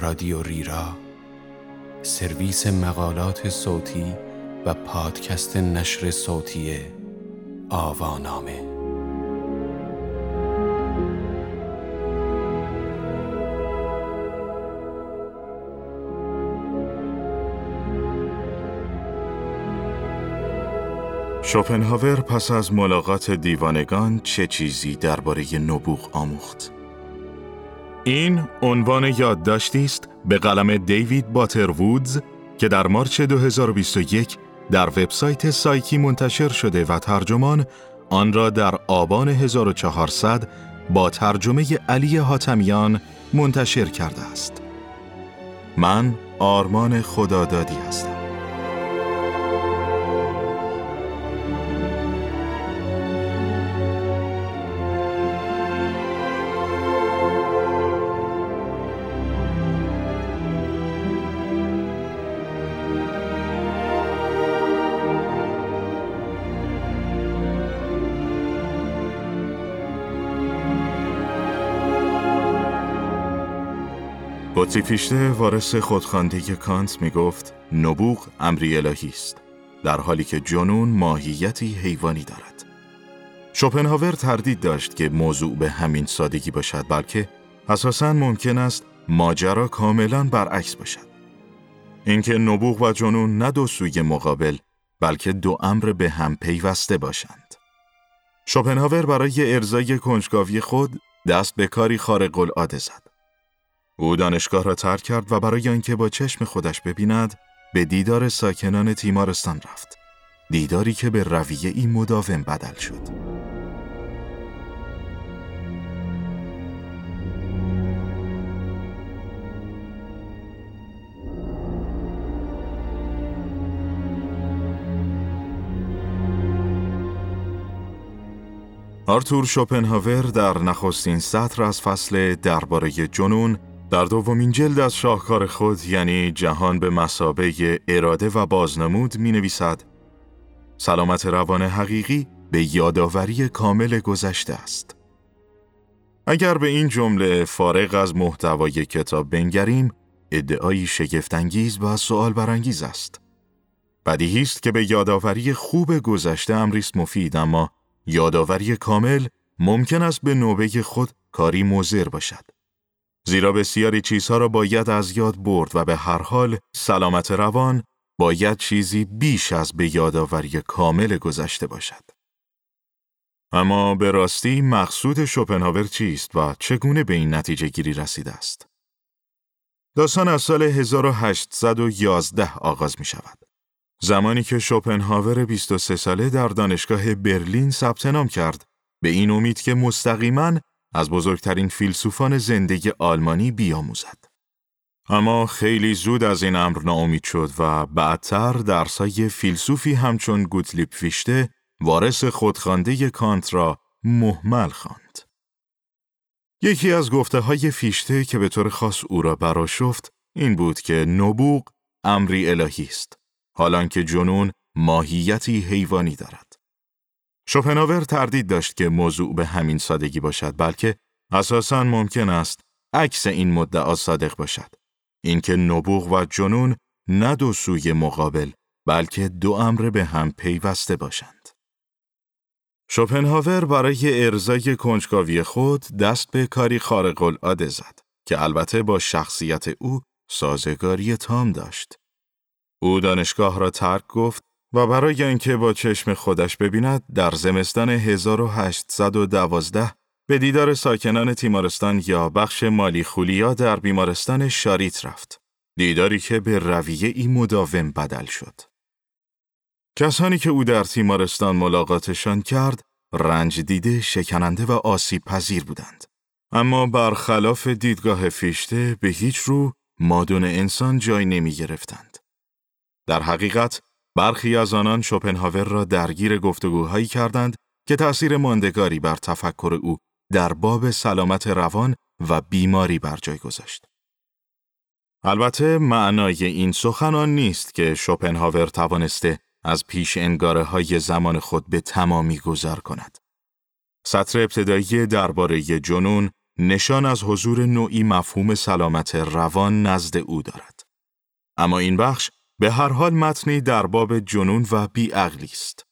رادیو ریرا سرویس مقالات صوتی و پادکست نشر صوتی آوانامه شوپنهاور پس از ملاقات دیوانگان چه چیزی درباره نبوغ آموخت؟ این عنوان یادداشتی است به قلم دیوید باتر وودز که در مارچ 2021 در وبسایت سایکی منتشر شده و ترجمان آن را در آبان 1400 با ترجمه علی حاتمیان منتشر کرده است. من آرمان خدادادی هستم. فیشته وارث خودخوانده کانت می گفت نبوغ امری الهی است در حالی که جنون ماهیتی حیوانی دارد. شوپنهاور تردید داشت که موضوع به همین سادگی باشد بلکه اساساً ممکن است ماجرا کاملا برعکس باشد. اینکه نبوغ و جنون نه دو سوی مقابل بلکه دو امر به هم پیوسته باشند. شوپنهاور برای ارزای کنجکاوی خود دست به کاری خارق العاده زد. او دانشگاه را ترک کرد و برای آنکه با چشم خودش ببیند به دیدار ساکنان تیمارستان رفت. دیداری که به رویه ای مداوم بدل شد. آرتور شوپنهاور در نخستین سطر از فصل درباره جنون در دومین جلد از شاهکار خود یعنی جهان به مسابه اراده و بازنمود می نویسد سلامت روان حقیقی به یادآوری کامل گذشته است. اگر به این جمله فارغ از محتوای کتاب بنگریم، ادعایی شگفتانگیز و سوال برانگیز است. بدیهی است که به یادآوری خوب گذشته امریست مفید اما یادآوری کامل ممکن است به نوبه خود کاری مضر باشد. زیرا بسیاری چیزها را باید از یاد برد و به هر حال سلامت روان باید چیزی بیش از به یادآوری کامل گذشته باشد. اما به راستی مقصود شوپنهاور چیست و چگونه به این نتیجه گیری رسیده است؟ داستان از سال 1811 آغاز می شود. زمانی که شوپنهاور 23 ساله در دانشگاه برلین ثبت نام کرد به این امید که مستقیما از بزرگترین فیلسوفان زندگی آلمانی بیاموزد. اما خیلی زود از این امر ناامید شد و بعدتر درسای فیلسوفی همچون گوتلیب فیشته وارث خودخوانده کانت را محمل خواند. یکی از گفته های فیشته که به طور خاص او را براشفت این بود که نبوغ امری الهی است حالان که جنون ماهیتی حیوانی دارد. شوپنهاور تردید داشت که موضوع به همین سادگی باشد بلکه اساساً ممکن است عکس این مدعا صادق باشد. اینکه نبوغ و جنون نه دو سوی مقابل بلکه دو امر به هم پیوسته باشند. شوپنهاور برای ارزای کنجکاوی خود دست به کاری خارق العاده زد که البته با شخصیت او سازگاری تام داشت. او دانشگاه را ترک گفت و برای اینکه با چشم خودش ببیند در زمستان 1812 به دیدار ساکنان تیمارستان یا بخش مالی خولیا در بیمارستان شاریت رفت. دیداری که به رویه ای مداوم بدل شد. کسانی که او در تیمارستان ملاقاتشان کرد، رنج دیده، شکننده و آسیب پذیر بودند. اما برخلاف دیدگاه فیشته به هیچ رو مادون انسان جای نمی گرفتند. در حقیقت برخی از آنان شوپنهاور را درگیر گفتگوهایی کردند که تأثیر ماندگاری بر تفکر او در باب سلامت روان و بیماری بر جای گذاشت. البته معنای این سخنان نیست که شوپنهاور توانسته از پیش انگاره های زمان خود به تمامی گذر کند. سطر ابتدایی درباره جنون، نشان از حضور نوعی مفهوم سلامت روان نزد او دارد. اما این بخش به هر حال متنی در باب جنون و بیعقلی است.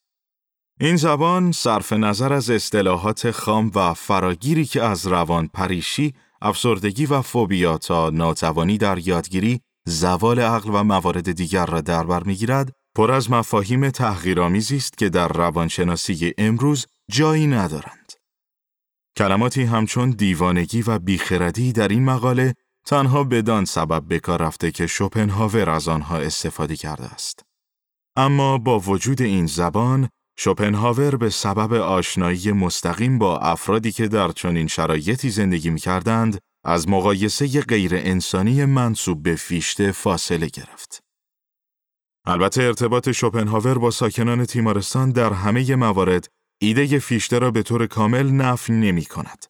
این زبان صرف نظر از اصطلاحات خام و فراگیری که از روان پریشی، افسردگی و فوبیا تا ناتوانی در یادگیری، زوال عقل و موارد دیگر را در بر می‌گیرد، پر از مفاهیم تحقیرآمیزی است که در روانشناسی امروز جایی ندارند. کلماتی همچون دیوانگی و بیخردی در این مقاله تنها بدان سبب به کار رفته که شوپنهاور از آنها استفاده کرده است. اما با وجود این زبان، شوپنهاور به سبب آشنایی مستقیم با افرادی که در چنین شرایطی زندگی می کردند، از مقایسه غیر انسانی منصوب به فیشته فاصله گرفت. البته ارتباط شوپنهاور با ساکنان تیمارستان در همه موارد ایده فیشته را به طور کامل نفی نمی کند.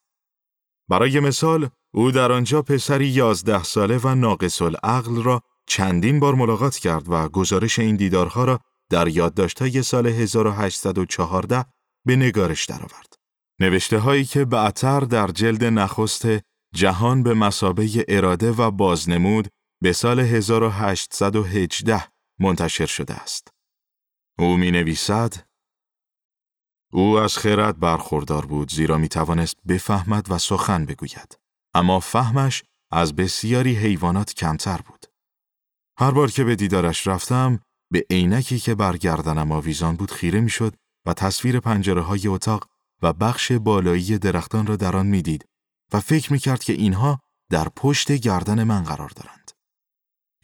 برای مثال، او در آنجا پسری یازده ساله و ناقص العقل را چندین بار ملاقات کرد و گزارش این دیدارها را در یادداشت‌های سال 1814 به نگارش درآورد. نوشته هایی که بعدتر در جلد نخست جهان به مسابه اراده و بازنمود به سال 1818 منتشر شده است. او می نویسد او از خیرت برخوردار بود زیرا می توانست بفهمد و سخن بگوید. اما فهمش از بسیاری حیوانات کمتر بود. هر بار که به دیدارش رفتم به عینکی که برگردنم آویزان بود خیره می‌شد و تصویر پنجره های اتاق و بخش بالایی درختان را در آن می‌دید و فکر می کرد که اینها در پشت گردن من قرار دارند.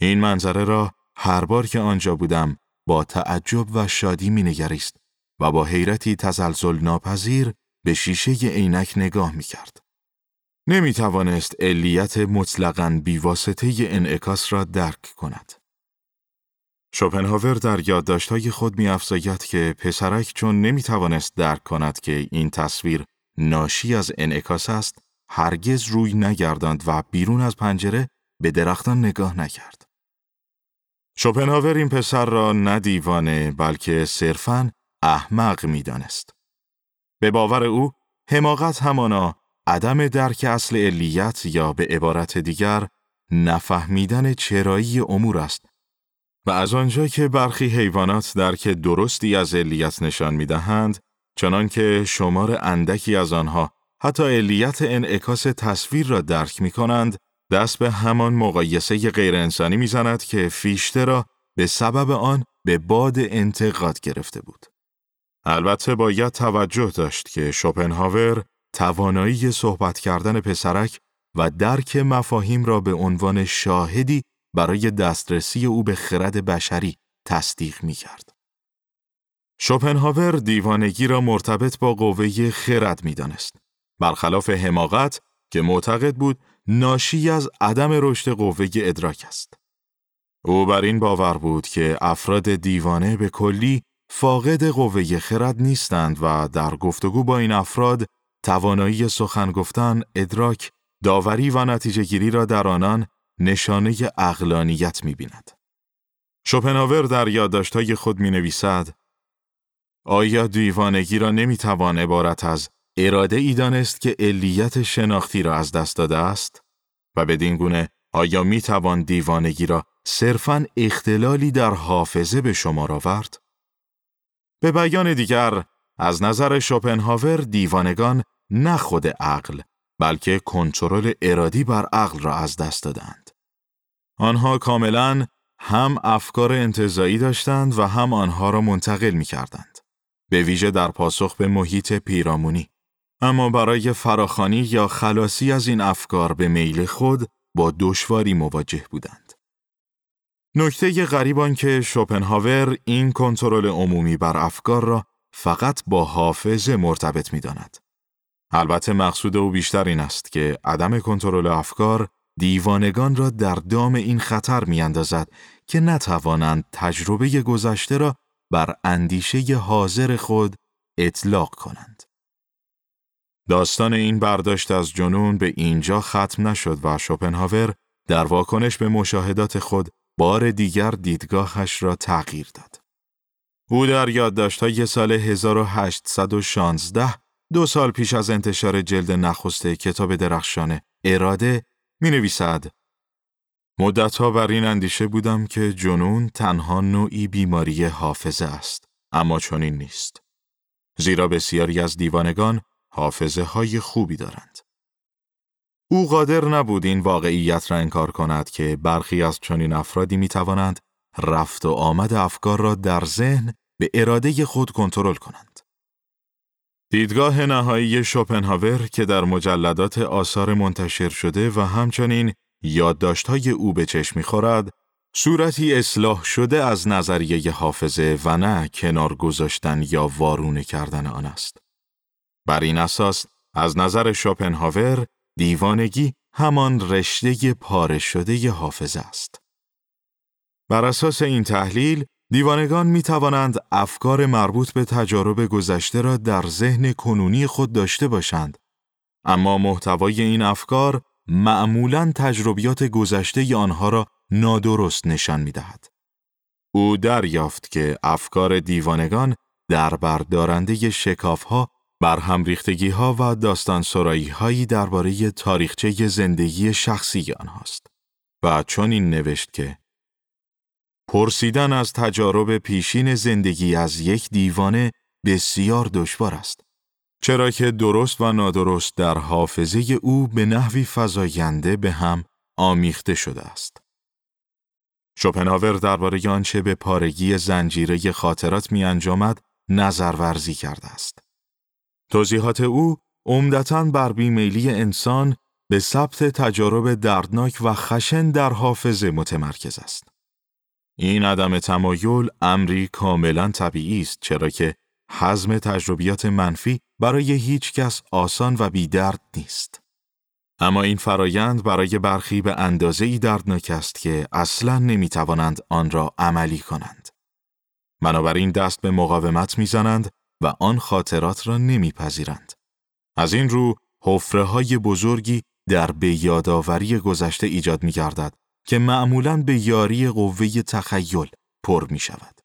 این منظره را هر بار که آنجا بودم با تعجب و شادی می نگریست و با حیرتی تزلزل ناپذیر به شیشه عینک نگاه می کرد. نمی توانست علیت مطلقاً بیواسطه انعکاس را درک کند. شوپنهاور در یادداشت‌های خود می‌افزاید که پسرک چون نمی توانست درک کند که این تصویر ناشی از انعکاس است، هرگز روی نگرداند و بیرون از پنجره به درختان نگاه نکرد. شوپنهاور این پسر را نه دیوانه بلکه صرفاً احمق می‌دانست. به باور او حماقت همانا عدم درک اصل علیت یا به عبارت دیگر نفهمیدن چرایی امور است و از آنجا که برخی حیوانات درک درستی از علیت نشان می دهند، چنان که شمار اندکی از آنها حتی علیت انعکاس تصویر را درک می کنند، دست به همان مقایسه غیر انسانی می زند که فیشته را به سبب آن به باد انتقاد گرفته بود. البته باید توجه داشت که شوپنهاور توانایی صحبت کردن پسرک و درک مفاهیم را به عنوان شاهدی برای دسترسی او به خرد بشری تصدیق می کرد. شوپنهاور دیوانگی را مرتبط با قوه خرد می دانست. برخلاف حماقت که معتقد بود ناشی از عدم رشد قوه ادراک است. او بر این باور بود که افراد دیوانه به کلی فاقد قوه خرد نیستند و در گفتگو با این افراد توانایی سخن گفتن، ادراک، داوری و نتیجه گیری را در آنان نشانه اقلانیت می بیند. شوپنهاور در یادداشت‌های خود می نویسد آیا دیوانگی را نمی توان عبارت از اراده ای دانست که علیت شناختی را از دست داده است؟ و بدین گونه آیا می توان دیوانگی را صرفاً اختلالی در حافظه به شما آورد؟ به بیان دیگر از نظر شوپنهاور دیوانگان نه خود عقل بلکه کنترل ارادی بر عقل را از دست دادند. آنها کاملا هم افکار انتظایی داشتند و هم آنها را منتقل می کردند. به ویژه در پاسخ به محیط پیرامونی. اما برای فراخانی یا خلاصی از این افکار به میل خود با دشواری مواجه بودند. نکته غریب که شوپنهاور این کنترل عمومی بر افکار را فقط با حافظه مرتبط می داند. البته مقصود او بیشتر این است که عدم کنترل افکار دیوانگان را در دام این خطر می اندازد که نتوانند تجربه گذشته را بر اندیشه حاضر خود اطلاق کنند. داستان این برداشت از جنون به اینجا ختم نشد و شوپنهاور در واکنش به مشاهدات خود بار دیگر دیدگاهش را تغییر داد. او در یادداشت‌های سال 1816 دو سال پیش از انتشار جلد نخست کتاب درخشان اراده می نویسد مدتها بر این اندیشه بودم که جنون تنها نوعی بیماری حافظه است اما چنین نیست. زیرا بسیاری از دیوانگان حافظه های خوبی دارند. او قادر نبود این واقعیت را انکار کند که برخی از چنین افرادی می توانند رفت و آمد افکار را در ذهن به اراده خود کنترل کنند. دیدگاه نهایی شوپنهاور که در مجلدات آثار منتشر شده و همچنین یادداشت‌های او به چشم می‌خورد، صورتی اصلاح شده از نظریه حافظه و نه کنار گذاشتن یا وارونه کردن آن است. بر این اساس از نظر شوپنهاور دیوانگی همان رشته پاره شده حافظه است. بر اساس این تحلیل، دیوانگان می توانند افکار مربوط به تجارب گذشته را در ذهن کنونی خود داشته باشند. اما محتوای این افکار معمولا تجربیات گذشته آنها را نادرست نشان می دهد. او دریافت که افکار دیوانگان در بردارنده شکافها بر همریختگی ها و داستان سرایی هایی درباره تاریخچه زندگی شخصی آنهاست و چون این نوشت که پرسیدن از تجارب پیشین زندگی از یک دیوانه بسیار دشوار است چرا که درست و نادرست در حافظه او به نحوی فزاینده به هم آمیخته شده است. شوپنهاور درباره آنچه به پارگی زنجیره خاطرات می انجامد نظر ورزی کرده است. توضیحات او عمدتا بر بیمیلی انسان به ثبت تجارب دردناک و خشن در حافظه متمرکز است. این عدم تمایل امری کاملا طبیعی است چرا که حزم تجربیات منفی برای هیچ کس آسان و بیدرد نیست. اما این فرایند برای برخی به اندازه ای دردناک است که اصلا نمی توانند آن را عملی کنند. بنابراین دست به مقاومت می‌زنند و آن خاطرات را نمیپذیرند. از این رو حفره های بزرگی در به یادآوری گذشته ایجاد می گردد که معمولاً به یاری قوه تخیل پر می شود.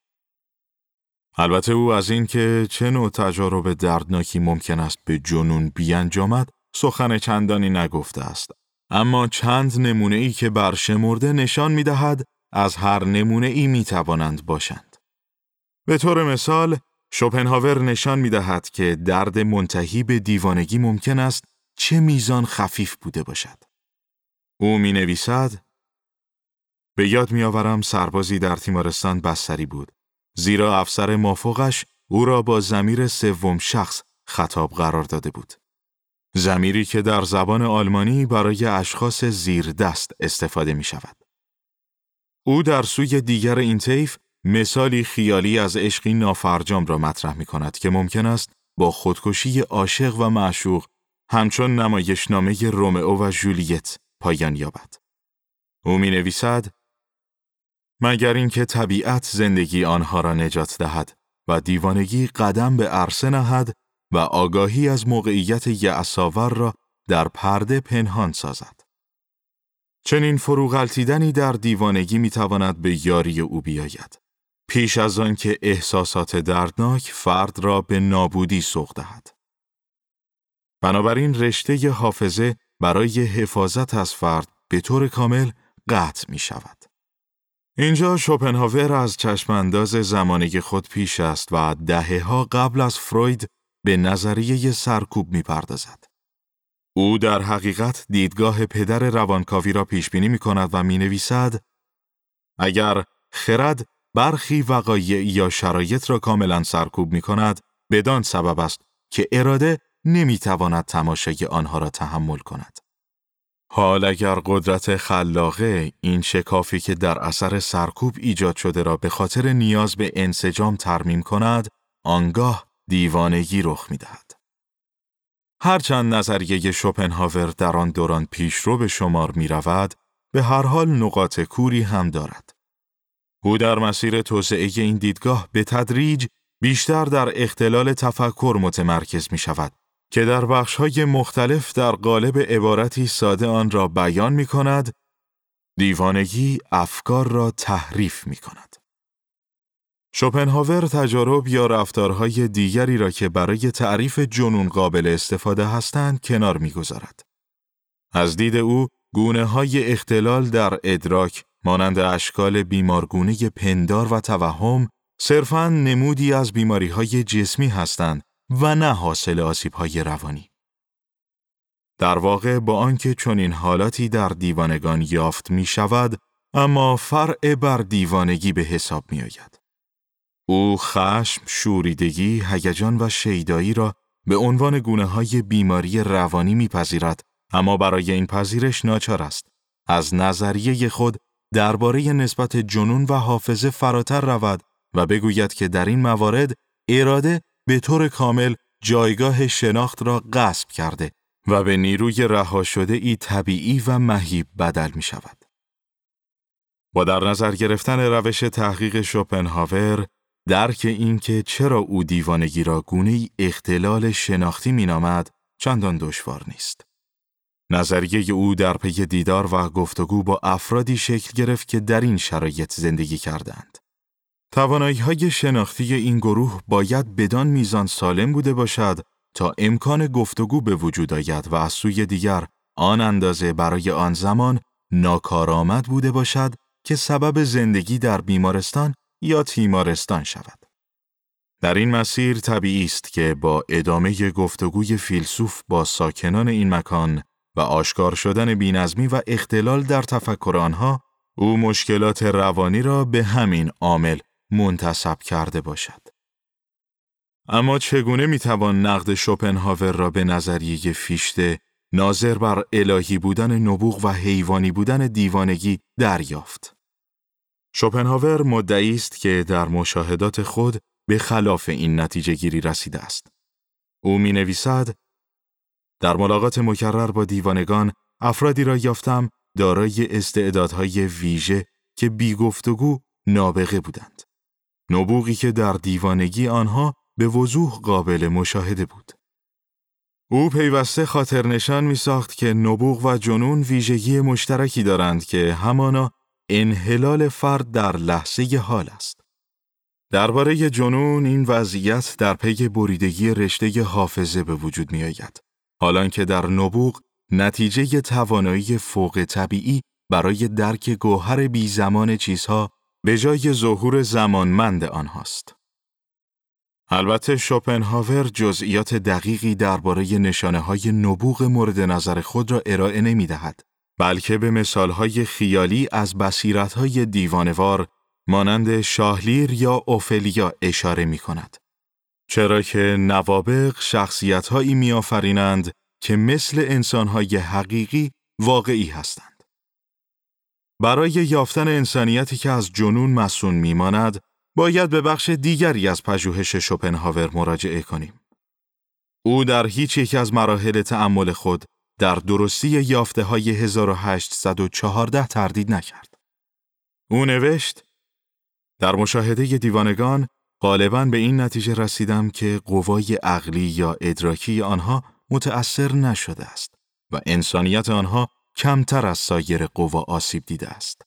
البته او از این که چه نوع تجارب دردناکی ممکن است به جنون بیانجامد سخن چندانی نگفته است اما چند نمونه ای که برشمرده نشان می دهد از هر نمونه ای می توانند باشند. به طور مثال شوپنهاور نشان می دهد که درد منتهی به دیوانگی ممکن است چه میزان خفیف بوده باشد. او می نویسد به یاد میآورم سربازی در تیمارستان بستری بود زیرا افسر مافوقش او را با زمیر سوم شخص خطاب قرار داده بود زمیری که در زبان آلمانی برای اشخاص زیر دست استفاده می شود. او در سوی دیگر این طیف مثالی خیالی از عشقی نافرجام را مطرح می کند که ممکن است با خودکشی عاشق و معشوق همچون نمایشنامه رومئو و جولیت پایان یابد. او می نویسد مگر اینکه طبیعت زندگی آنها را نجات دهد و دیوانگی قدم به عرصه نهد و آگاهی از موقعیت یعصاور را در پرده پنهان سازد. چنین فروغلتیدنی در دیوانگی می‌تواند به یاری او بیاید. پیش از آن که احساسات دردناک فرد را به نابودی سوق دهد. بنابراین رشته حافظه برای حفاظت از فرد به طور کامل قطع می شود. اینجا شوپنهاور از چشمانداز زمانه خود پیش است و دهه ها قبل از فروید به نظریه سرکوب می پردازد. او در حقیقت دیدگاه پدر روانکاوی را پیش بینی می کند و می نویسد اگر خرد برخی وقایع یا شرایط را کاملا سرکوب می کند بدان سبب است که اراده نمی تواند تماشای آنها را تحمل کند. حال اگر قدرت خلاقه این شکافی که در اثر سرکوب ایجاد شده را به خاطر نیاز به انسجام ترمیم کند، آنگاه دیوانگی رخ می دهد. هرچند نظریه شوپنهاور در آن دوران پیشرو به شمار می رود، به هر حال نقاط کوری هم دارد. او در مسیر توسعه این دیدگاه به تدریج بیشتر در اختلال تفکر متمرکز می شود که در بخشهای مختلف در قالب عبارتی ساده آن را بیان می کند، دیوانگی افکار را تحریف می کند. شوپنهاور تجارب یا رفتارهای دیگری را که برای تعریف جنون قابل استفاده هستند کنار می‌گذارد. از دید او گونه های اختلال در ادراک مانند اشکال بیمارگونه پندار و توهم صرفاً نمودی از بیماری های جسمی هستند و نه حاصل آسیب های روانی. در واقع با آنکه چنین حالاتی در دیوانگان یافت می شود، اما فرع بر دیوانگی به حساب می آید. او خشم، شوریدگی، هیجان و شیدایی را به عنوان گونه های بیماری روانی میپذیرد اما برای این پذیرش ناچار است. از نظریه خود درباره نسبت جنون و حافظه فراتر رود و بگوید که در این موارد اراده به طور کامل جایگاه شناخت را غصب کرده و به نیروی رها شده ای طبیعی و مهیب بدل می شود. با در نظر گرفتن روش تحقیق شوپنهاور درک اینکه چرا او دیوانگی را گونه اختلال شناختی مینامد چندان دشوار نیست. نظریه او در پی دیدار و گفتگو با افرادی شکل گرفت که در این شرایط زندگی کردند. توانایی های شناختی این گروه باید بدان میزان سالم بوده باشد تا امکان گفتگو به وجود آید و از سوی دیگر آن اندازه برای آن زمان ناکارآمد بوده باشد که سبب زندگی در بیمارستان یا تیمارستان شود. در این مسیر طبیعی است که با ادامه گفتگوی فیلسوف با ساکنان این مکان و آشکار شدن بینظمی و اختلال در تفکر آنها، او مشکلات روانی را به همین عامل منتصب کرده باشد. اما چگونه می‌توان نقد شوپنهاور را به نظریه فیشته ناظر بر الهی بودن نبوغ و حیوانی بودن دیوانگی دریافت؟ شوپنهاور مدعی است که در مشاهدات خود به خلاف این نتیجه گیری رسیده است. او می نویسد در ملاقات مکرر با دیوانگان افرادی را یافتم دارای استعدادهای ویژه که بی گفتگو نابغه بودند. نبوغی که در دیوانگی آنها به وضوح قابل مشاهده بود. او پیوسته خاطر نشان می ساخت که نبوغ و جنون ویژگی مشترکی دارند که همانا انحلال فرد در لحظه حال است. درباره جنون این وضعیت در پی بریدگی رشته حافظه به وجود می آید. حالان که در نبوغ نتیجه توانایی فوق طبیعی برای درک گوهر بی زمان چیزها به جای ظهور زمانمند آنهاست. البته شوپنهاور جزئیات دقیقی درباره نشانه های نبوغ مورد نظر خود را ارائه نمی دهد. بلکه به مثالهای خیالی از بصیرتهای دیوانوار مانند شاهلیر یا اوفلیا اشاره می کند. چرا که نوابق شخصیتهایی میآفرینند که مثل انسانهای حقیقی واقعی هستند. برای یافتن انسانیتی که از جنون مسون میماند، باید به بخش دیگری از پژوهش شوپنهاور مراجعه کنیم. او در هیچ یک از مراحل تأمل خود در درستی یافته های 1814 تردید نکرد. او نوشت در مشاهده دیوانگان غالبا به این نتیجه رسیدم که قوای عقلی یا ادراکی آنها متأثر نشده است و انسانیت آنها کمتر از سایر قوا آسیب دیده است.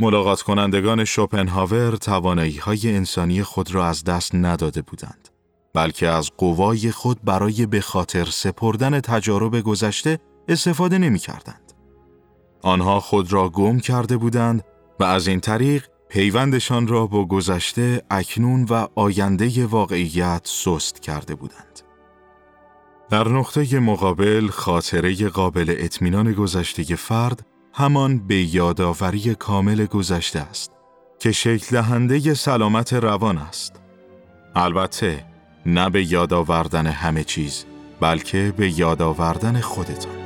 ملاقات کنندگان شوپنهاور توانایی های انسانی خود را از دست نداده بودند. بلکه از قوای خود برای به خاطر سپردن تجارب گذشته استفاده نمی کردند. آنها خود را گم کرده بودند و از این طریق پیوندشان را با گذشته اکنون و آینده واقعیت سست کرده بودند. در نقطه مقابل خاطره قابل اطمینان گذشته فرد همان به یادآوری کامل گذشته است که شکل دهنده سلامت روان است. البته نه به یاد آوردن همه چیز بلکه به یاد آوردن خودتان